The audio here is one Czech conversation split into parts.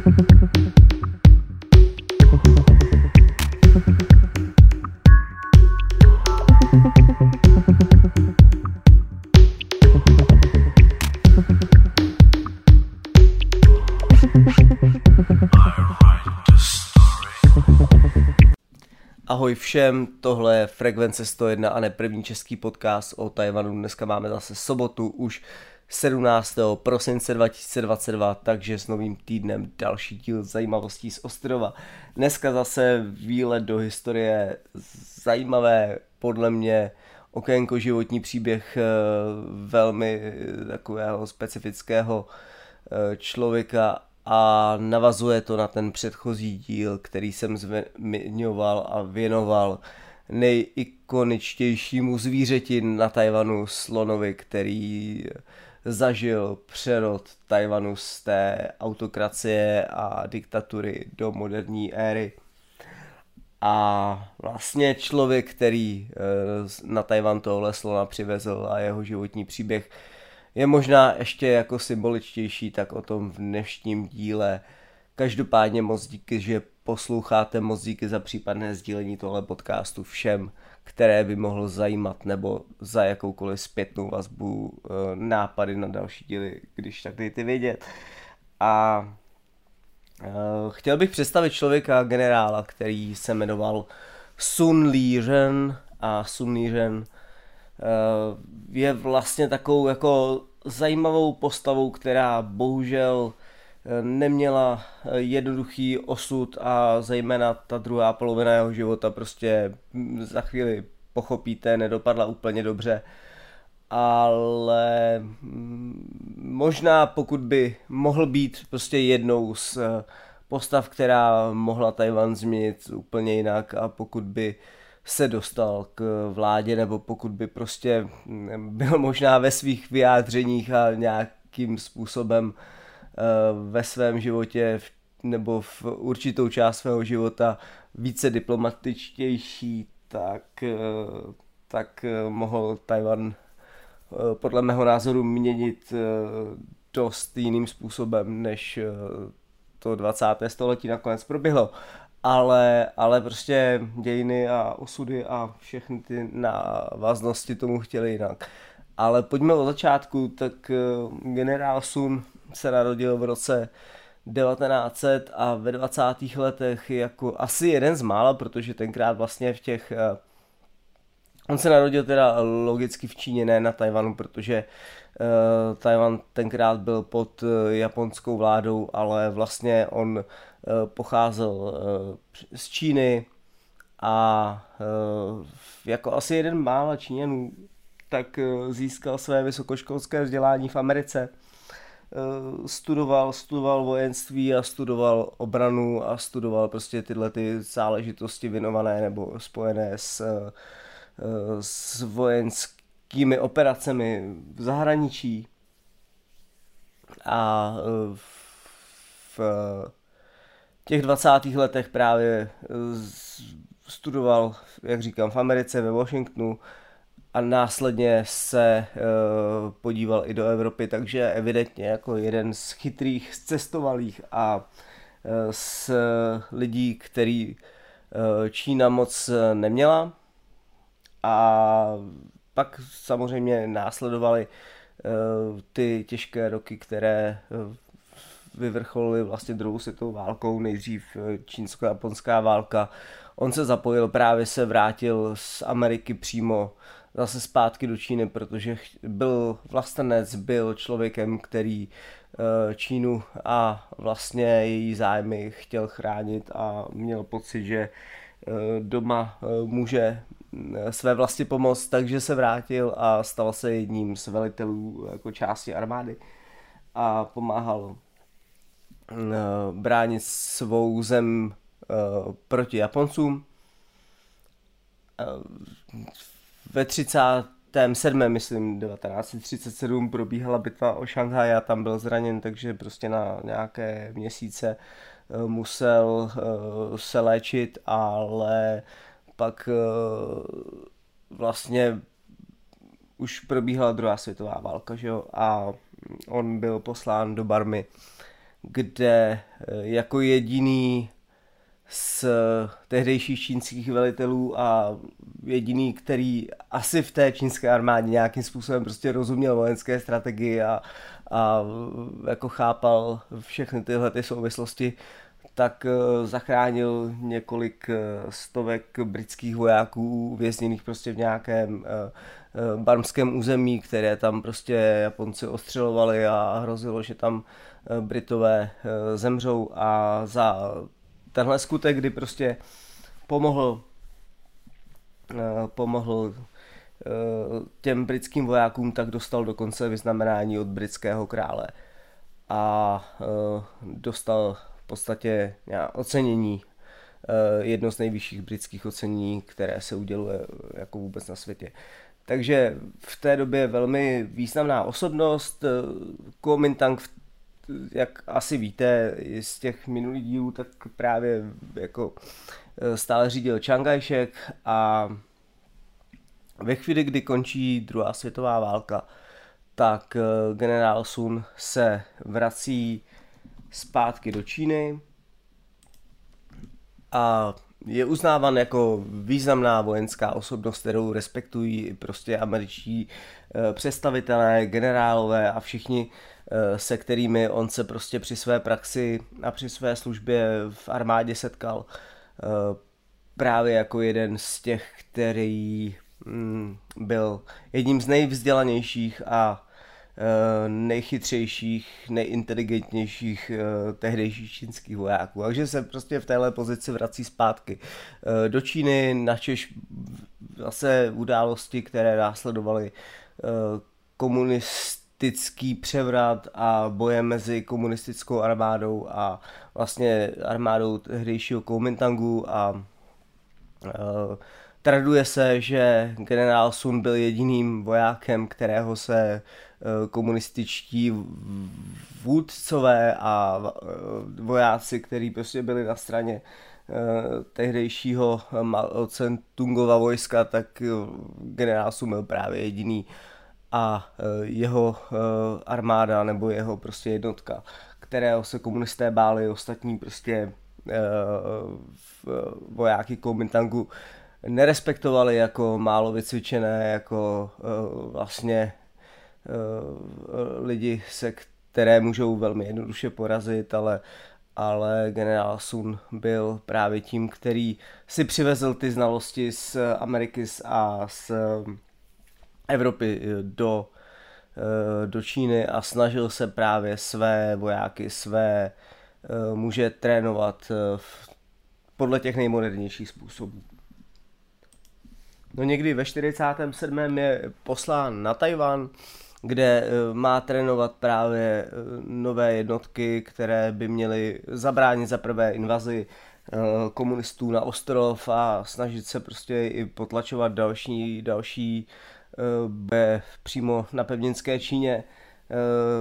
Ahoj všem, tohle je Frekvence 101 a ne první český podcast o Tajvanu. Dneska máme zase sobotu už 17. prosince 2022, takže s novým týdnem další díl zajímavostí z Ostrova. Dneska zase výlet do historie zajímavé, podle mě okénko životní příběh eh, velmi takového specifického eh, člověka a navazuje to na ten předchozí díl, který jsem zmiňoval a věnoval nejikoničtějšímu zvířeti na Tajvanu, slonovi, který zažil přerod Tajvanu z té autokracie a diktatury do moderní éry. A vlastně člověk, který eh, na Tajvan tohle slona přivezl a jeho životní příběh je možná ještě jako symboličtější, tak o tom v dnešním díle. Každopádně moc díky, že posloucháte, moc díky za případné sdílení tohle podcastu všem, které by mohlo zajímat, nebo za jakoukoliv zpětnou vazbu, eh, nápady na další díly, když tak dejte vědět. A eh, chtěl bych představit člověka, generála, který se jmenoval Sun Li Ren a Sun Li Ren Eh, je vlastně takovou jako zajímavou postavou, která bohužel neměla eh, jednoduchý osud a zejména ta druhá polovina jeho života prostě za chvíli pochopíte, nedopadla úplně dobře. Ale hm, možná pokud by mohl být prostě jednou z postav, která mohla Tajvan změnit úplně jinak a pokud by uh, se dostal k vládě, nebo pokud by prostě byl možná ve svých vyjádřeních a nějakým způsobem eh, ve svém životě nebo v určitou část svého života více diplomatičtější, tak, eh, tak eh, mohl Tajvan podle mého názoru měnit dost jiným způsobem, než to 20. století nakonec proběhlo ale, ale prostě dějiny a osudy a všechny ty návaznosti tomu chtěli jinak. Ale pojďme od začátku, tak eh, generál Sun se narodil v roce 1900 a ve 20. letech jako asi jeden z mála, protože tenkrát vlastně v těch eh, On se narodil teda logicky v Číně, ne na Tajvanu, protože uh, Tajvan tenkrát byl pod uh, japonskou vládou, ale vlastně on uh, pocházel uh, z Číny a uh, jako asi jeden mála Číňanů tak získal své vysokoškolské vzdělání v Americe. Uh, studoval, studoval vojenství a studoval obranu a studoval prostě tyhle ty záležitosti věnované nebo spojené s uh, s vojenskými operacemi v zahraničí a e, v těch 20. letech právě studoval, jak říkám, v Americe, ve Washingtonu a následně se e, podíval i do Evropy, takže evidentně jako jeden z chytrých, cestovalých a z lidí, který Čína moc neměla, a pak samozřejmě následovaly ty těžké roky, které vyvrcholily vlastně druhou světovou válkou, nejdřív eh, čínsko-japonská válka. On se zapojil, právě se vrátil z Ameriky přímo zase zpátky do Číny, protože byl vlastenec, byl člověkem, který Čínu a vlastně její zájmy chtěl chránit a měl pocit, že doma může Eh, své vlasti pomoct, takže se vrátil a stal se jedním z velitelů jako části armády a pomáhal eh, bránit svou zem eh, proti Japoncům. Ve 37. myslím 1937 probíhala bitva o Šanghaj a tam byl zraněn, takže prostě na nějaké měsíce musel se léčit, ale pak eh, vlastně už probíhala druhá světová válka, že jo, a on byl poslán do Barmy, kde jako jediný z tehdejších čínských velitelů a jediný, který asi v té čínské armádě nějakým způsobem prostě rozuměl vojenské strategii a, a jako chápal všechny tyhle ty souvislosti, tak eh, zachránil několik eh, stovek britských vojáků vězněných prostě v nějakém eh, barmském území, které tam prostě Japonci ostřelovali a hrozilo, že tam Britové zemřou. A za tenhle skutek, kdy prostě pomohl pomohl těm britským vojákům, tak dostal dokonce vyznamenání od britského krále a dostal podstatě ocenění, eh, jedno z nejvyšších britských ocenění, které se uděluje eh, jako vůbec na světě. Takže v té době velmi významná osobnost. Eh, Kuomintang, jak asi víte z těch minulých dílů, tak právě jako stále řídil Čangajšek a ve chvíli, kdy končí druhá světová válka, tak generál Sun se vrací zpátky do Číny a je uznáván jako významná vojenská osobnost, kterou respektují prostě američtí eh, představitelé, generálové a všichni, eh, se kterými on se prostě při své praxi a při své službě v armádě setkal. Eh, právě jako jeden z těch, který mm, byl jedním z nejvzdělanějších a nejchytřejších, nejinteligentnějších eh, tehdejších čínských vojáků. Takže se prostě v téhle pozici vrací zpátky eh, do Číny, načež zase události, které následovaly komunistický převrat a boje mezi komunistickou armádou a vlastně armádou tehdejšího Kuomintangu a Traduje se, že generál Sun byl jediným vojákem, kterého se Eh, komunističtí vůdcové a eh, vojáci, kteří prostě byli na straně eh, tehdejšího Tungova vojska, tak generál Sun byl právě jediný a jeho armáda nebo jeho prostě jednotka, kterého se komunisté báli, ostatní prostě vojáky Kuomintangu nerespektovali jako málo vycvičené, jako vlastně Eh, lidi, se které můžou velmi jednoduše porazit, ale, ale generál Sun byl právě tím, který si přivezl ty znalosti z Ameriky a z Evropy do, eh, do Číny a snažil se právě své vojáky, své eh, muže trénovat podle těch nejmodernějších způsobů. No někdy ve 47. je poslán na Tajvan, kde eh, má trénovat právě eh, nové jednotky, které by měly zabránit za prvé invazi eh, komunistů na ostrov a snažit se prostě i potlačovat další, další boje přímo na pevninské Číně.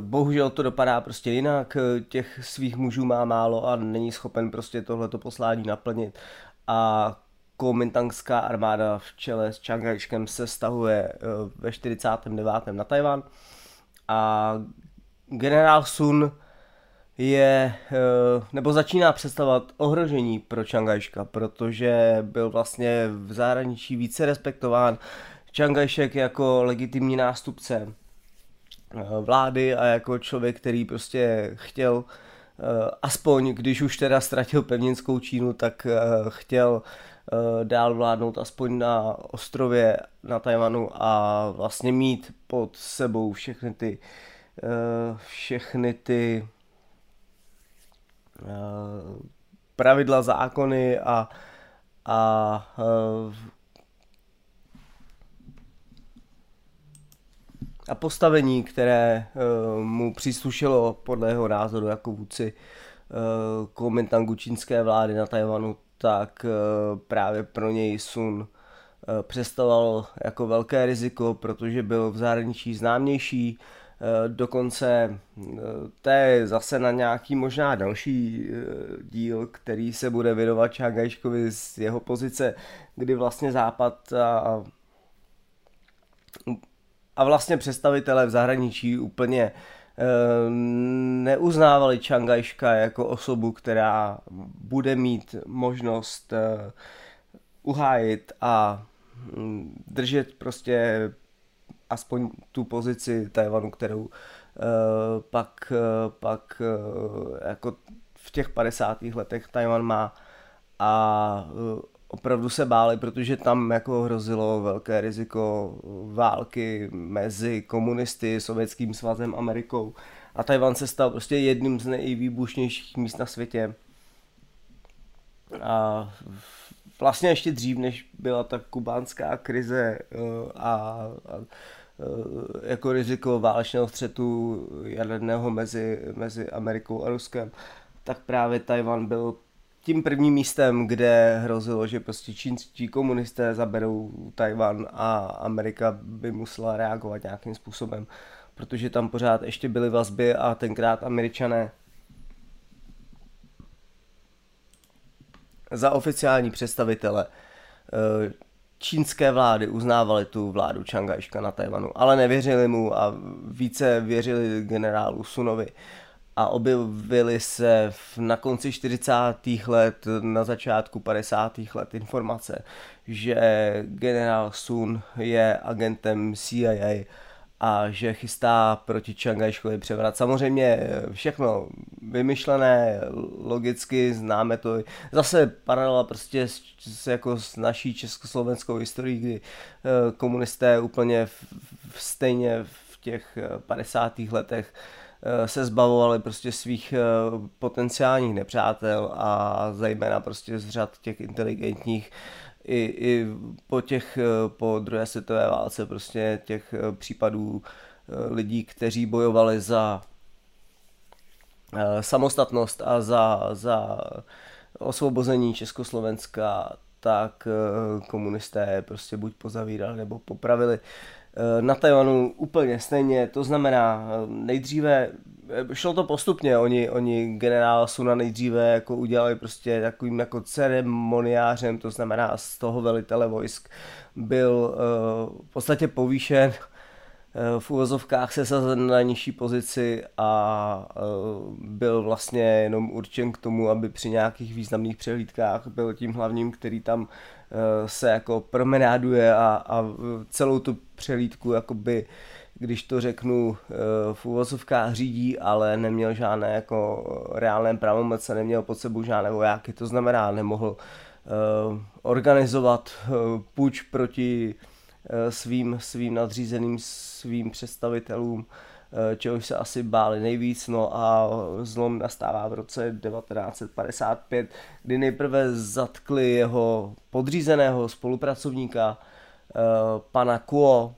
Bohužel to dopadá prostě jinak, těch svých mužů má málo a není schopen prostě tohleto poslání naplnit a Kuomintangská armáda v čele s Čangajškem se stahuje eh, ve 49. na Tajvan a generál Sun je, eh, nebo začíná představovat ohrožení pro Čangajška, protože byl vlastně v zahraničí více respektován. Čangajšek jako legitimní nástupce eh, vlády a jako člověk, který prostě chtěl aspoň, když už teda ztratil pevninskou Čínu, tak chtěl dál vládnout aspoň na ostrově na Tajvanu a vlastně mít pod sebou všechny ty eh, všechny ty eh, pravidla, zákony a, a a postavení, které mu příslušelo podle jeho názoru jako vůdci komentangu čínské vlády na Tajvanu, tak eh, právě pro něj Sun eh, představoval jako velké riziko, protože byl v zahraničí známější, eh, dokonce to je zase na nějaký možná další díl, který se bude věnovat Čágajškovi z jeho pozice, kdy vlastně Západ a, a vlastně představitelé v zahraničí úplně neuznávali Čangajška jako osobu, která bude mít možnost uhájit a hm, držet prostě aspoň tu pozici Tajvanu, kterou pak, pak jako v těch 50. letech Tajvan má a opravdu se báli, protože tam jako hrozilo velké riziko války mezi komunisty, Sovětským svazem, Amerikou. A Tajvan se stal prostě jedním z nejvýbušnějších míst na světě. A vlastně ještě dřív, než byla ta kubánská krize eh, a, a eh, jako riziko válečného střetu jaderného mezi, mezi Amerikou a Ruskem, tak právě Tajvan byl tím prvním místem, kde hrozilo, že prostě čínští komunisté zaberou Tajvan a Amerika by musela reagovat nějakým způsobem, protože tam pořád ještě byly vazby a tenkrát američané za oficiální představitele eh, čínské vlády uznávali tu vládu Čangajška na Tajvanu, ale nevěřili mu a více věřili generálu Sunovi a objevily se v, na konci 40. let, na začátku 50. let informace, že generál Sun je agentem CIA a že chystá proti Čangajškovi převrat. Samozřejmě všechno vymyšlené, logicky známe to. Zase paralela prostě s, s, jako s naší československou historií, kdy eh, komunisté úplně v, v, stejně v těch 50. letech Eh, se zbavovali prostě svých eh, potenciálních nepřátel a zejména prostě z řad těch inteligentních i, i po těch, eh, po druhé světové válce prostě těch případů lidí, kteří bojovali za samostatnost a za, za osvobození Československa, tak komunisté prostě buď pozavírali nebo popravili. Eh, na Tajvanu úplně stejně, to znamená eh, nejdříve, eh, šlo to postupně, oni, oni generála Suna nejdříve jako udělali prostě takovým jako ceremoniářem, to znamená z toho velitele vojsk byl v podstatě povýšen v úvozovkách se sazen na nižší pozici a byl vlastně jenom určen k tomu, aby při nějakých významných přehlídkách byl tím hlavním, který tam se jako promenáduje a, a celou tu přehlídku jakoby když to řeknu v úvozovkách řídí, ale neměl žádné jako reálné pravomoce, neměl pod sebou žádné vojáky, to znamená nemohl organizovat půjč proti svým, svým nadřízeným, svým představitelům, čehož se asi báli nejvíc, no a zlom nastává v roce 1955, kdy nejprve zatkli jeho podřízeného spolupracovníka, Eh, pana Kuo,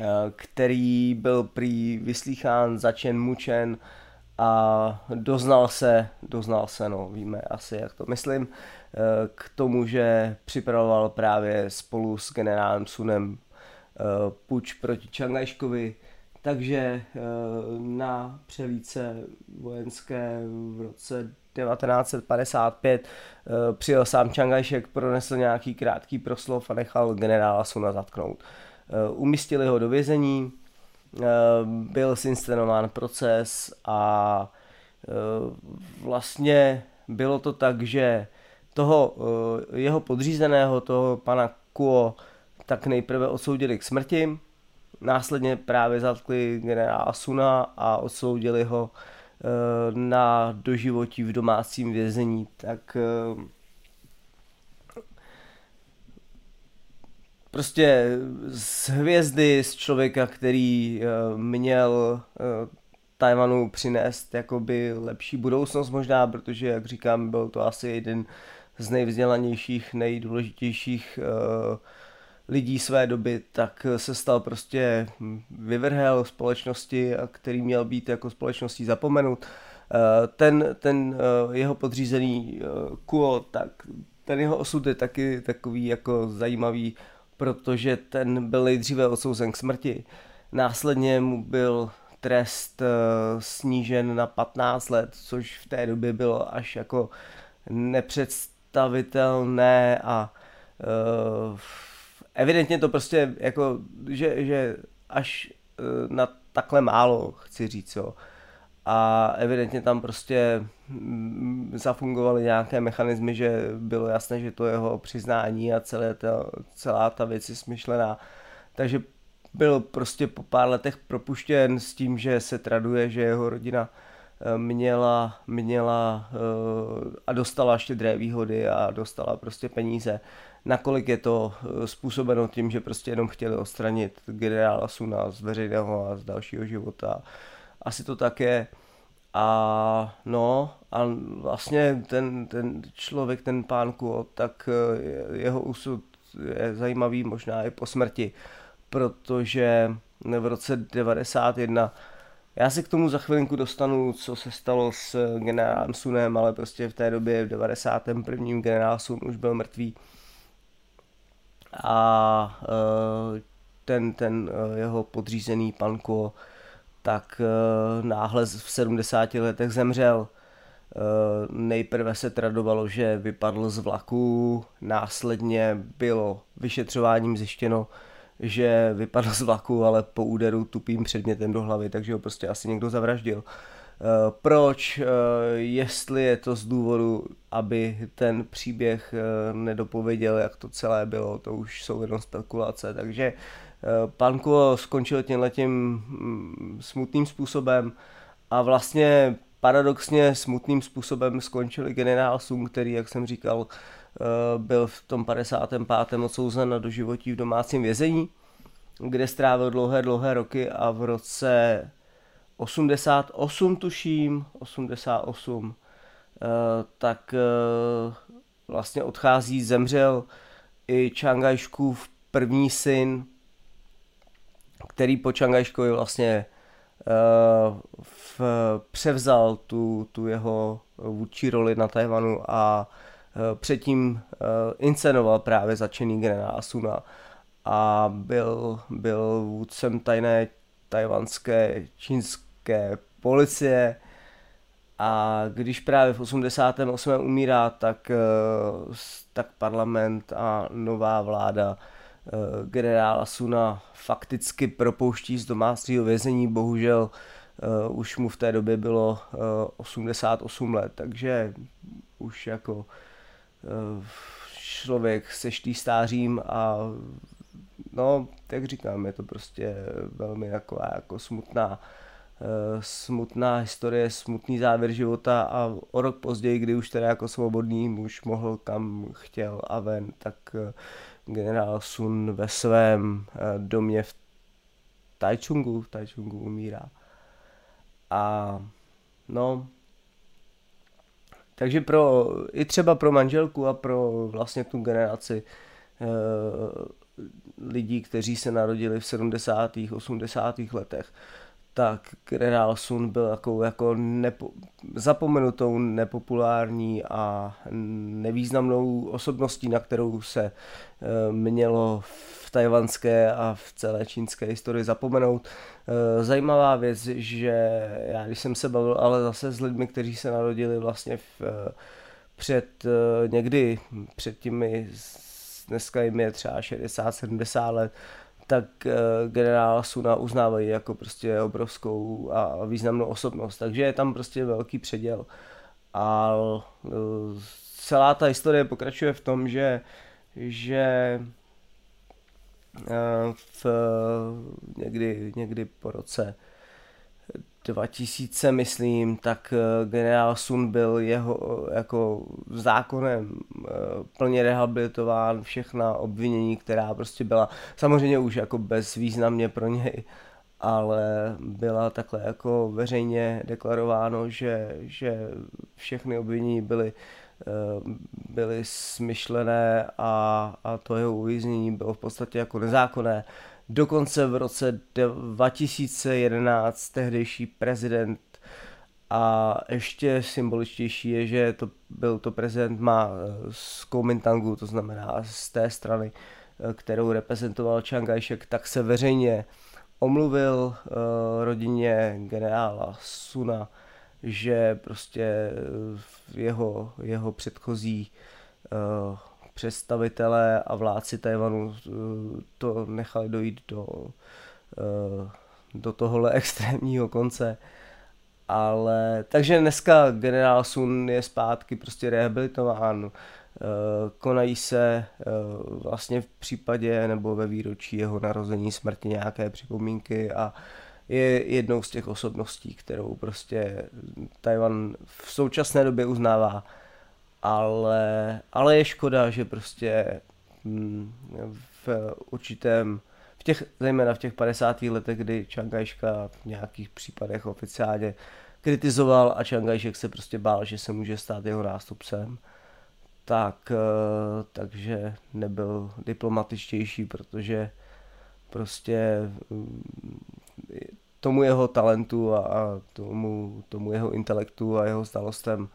eh, který byl prý vyslýchán, začen, mučen a doznal se, doznal se, no víme asi jak to myslím, eh, k tomu, že připravoval právě spolu s generálem Sunem puč proti Čangajškovi, takže na přelíce vojenské v roce 1955 eh, přijel sám Čangajšek, pronesl nějaký krátký proslov a nechal generála Suna zatknout. Eh, umístili ho do vězení, eh, byl zinscenován proces a vlastně bylo to tak, že toho jeho podřízeného, toho pana Kuo, tak nejprve odsoudili k smrti, následně právě zatkli generála Suna a odsoudili ho Eh, na doživotí v domácím vězení, tak eh, prostě z hvězdy, z člověka, který eh, měl Tajvanu přinést jakoby lepší budoucnost možná, protože, jak říkám, byl to asi jeden z nejvzdělanějších, nejdůležitějších uh, lidí své doby, tak se stal prostě vyvrhel společnosti, který měl být jako společností zapomenut. Eh, ten, ten eh, jeho podřízený eh, Kuo, tak ten jeho osud je taky takový jako zajímavý, protože ten byl nejdříve odsouzen k smrti. Následně mu byl trest snížen na 15 let, což v té době bylo až jako nepředstavitelné a uh, evidentně to prostě jako, že, že až eh, na takhle málo, chci říct, jo. A evidentně tam prostě mm, zafungovaly nějaké mechanismy, že bylo jasné, že to jeho přiznání a celé ta, celá ta věc je smyšlená. Takže byl prostě po pár letech propuštěn s tím, že se traduje, že jeho rodina eh, měla, měla eh, a dostala štědré výhody a dostala prostě peníze. Nakolik je to eh, způsobeno tím, že prostě jenom chtěli odstranit generála Suna z veřejného a z dalšího života. Asi to tak je. A no, a vlastně ten, ten člověk, ten pánku, tak jeho úsud je zajímavý možná i po smrti protože v roce 91 já se k tomu za chvilinku dostanu, co se stalo s generálem Sunem, ale prostě v té době v 91. generál Sun už byl mrtvý a eh, ten, ten eh, jeho podřízený panko tak eh, náhle v 70 letech zemřel. Nejprve se tradovalo, že vypadl z vlaku, následně bylo vyšetřováním zjištěno, že vypadl z vlaku, ale po úderu tupým předmětem do hlavy, takže ho prostě asi někdo zavraždil. Eh, proč, eh, jestli je to z důvodu, aby ten příběh eh, nedopověděl, jak to celé bylo, to už jsou jenom spekulace, takže pan Kuo skončil tímhletím mm, smutným způsobem a vlastně paradoxně smutným způsobem skončil generál Sung, který, jak jsem říkal, Eh, byl v tom 55. odsouzen na doživotí v domácím vězení, kde strávil dlouhé, dlouhé roky a v roce 88 tuším, 88, eh, tak eh, vlastně odchází, zemřel i Čangajškův první syn, který po Čangajškovi vlastně v, převzal tu, tu jeho vůdčí roli na Tajvanu a Eh, předtím eh, inscenoval právě začený generál Asuna a byl, byl vůdcem tajné tajvanské čínské policie a když právě v 88. umírá, tak, eh, tak parlament a nová vláda generála Suna fakticky propouští z domácího vězení, bohužel už mu v té době bylo 88 let, takže už jako Eh, člověk seštý stářím a no, jak říkám, je to prostě velmi taková jako smutná, eh, smutná historie, smutný závěr života a o rok později, kdy už teda jako svobodný muž mohl kam chtěl a ven, tak eh, generál Sun ve svém domě v Taichungu, v Taichungu umírá. A no, takže pro, i třeba pro manželku a pro vlastně tu generaci lidí, kteří se narodili v 70. 80. letech, tak generál Sun byl jako, jako nepo, zapomenutou, nepopulární a nevýznamnou osobností, na kterou se e, mělo v tajvanské a v celé čínské historii zapomenout. E, zajímavá věc, že já když jsem se bavil ale zase s lidmi, kteří se narodili vlastně v, e, před někdy před těmi dneska jim je třeba 60-70 let, tak uh, generála Suna uznávají jako prostě obrovskou a významnou osobnost, takže je tam prostě velký předěl. A uh, celá ta historie pokračuje v tom, že, že uh, v, někdy, někdy po roce 2000, myslím, tak eh, generál Sun byl jeho jako zákonem eh, plně rehabilitován, všechna obvinění, která prostě byla samozřejmě už jako bezvýznamně pro něj, ale byla takhle jako veřejně deklarováno, že, že všechny obvinění byly eh, byly smyšlené a, a to jeho uvěznění bylo v podstatě jako nezákonné. Dokonce v roce 2011 tehdejší prezident a ještě symboličtější je, že to byl to prezident má eh, z Kuomintangu, to znamená z té strany, eh, kterou reprezentoval Chiang Kai-shek, tak se veřejně omluvil uh, rodině generála Suna, že prostě jeho, jeho předchozí představitelé a vládci Tajvanu eh, to nechali dojít do, eh, do tohohle extrémního konce. Ale, takže dneska generál Sun je zpátky prostě rehabilitován, konají se vlastně v případě nebo ve výročí jeho narození smrti nějaké připomínky a je jednou z těch osobností, kterou prostě Tajvan v současné době uznává, ale, ale je škoda, že prostě hm, v určitém, v těch, zejména v těch 50. letech, kdy Čangajška v nějakých případech oficiálně kritizoval a Čangajšek se prostě bál, že se může stát jeho nástupcem, tak, eh, takže nebyl diplomatičtější, protože prostě hm, tomu jeho talentu a, a tomu, tomu jeho intelektu a jeho znalostem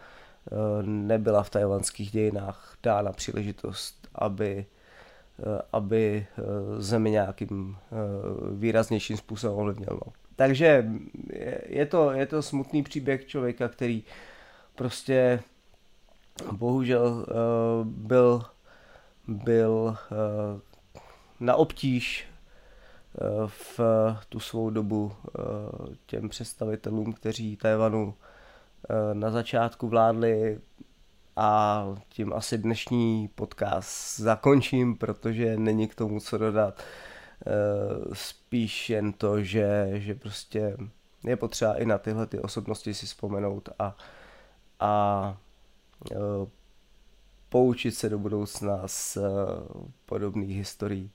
nebyla v tajvanských dějinách dána příležitost, aby, eh, aby eh, zemi nějakým výraznějším způsobem ovlivnil. No. Takže je to, je to smutný příběh člověka, který prostě bohužel byl, byl na obtíž v tu svou dobu eh, těm představitelům, kteří Tajvanu eh, na začátku vládli a tím asi dnešní podcast zakončím, protože není k tomu co dodat. Eh, spíš jen to, že, že prostě je potřeba i na tyhle ty osobnosti si vzpomenout a, a poučit se do budoucna z podobných historií.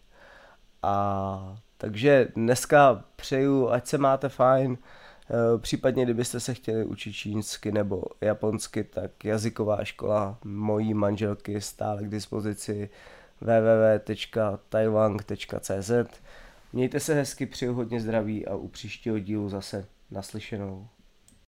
A takže dneska přeju, ať se máte fajn, eh, případně kdybyste se chtěli učit čínsky nebo japonsky, tak jazyková škola mojí manželky stále k dispozici www.taiwang.cz Mějte se hezky, přeju hodně zdraví a u příštího dílu zase naslyšenou.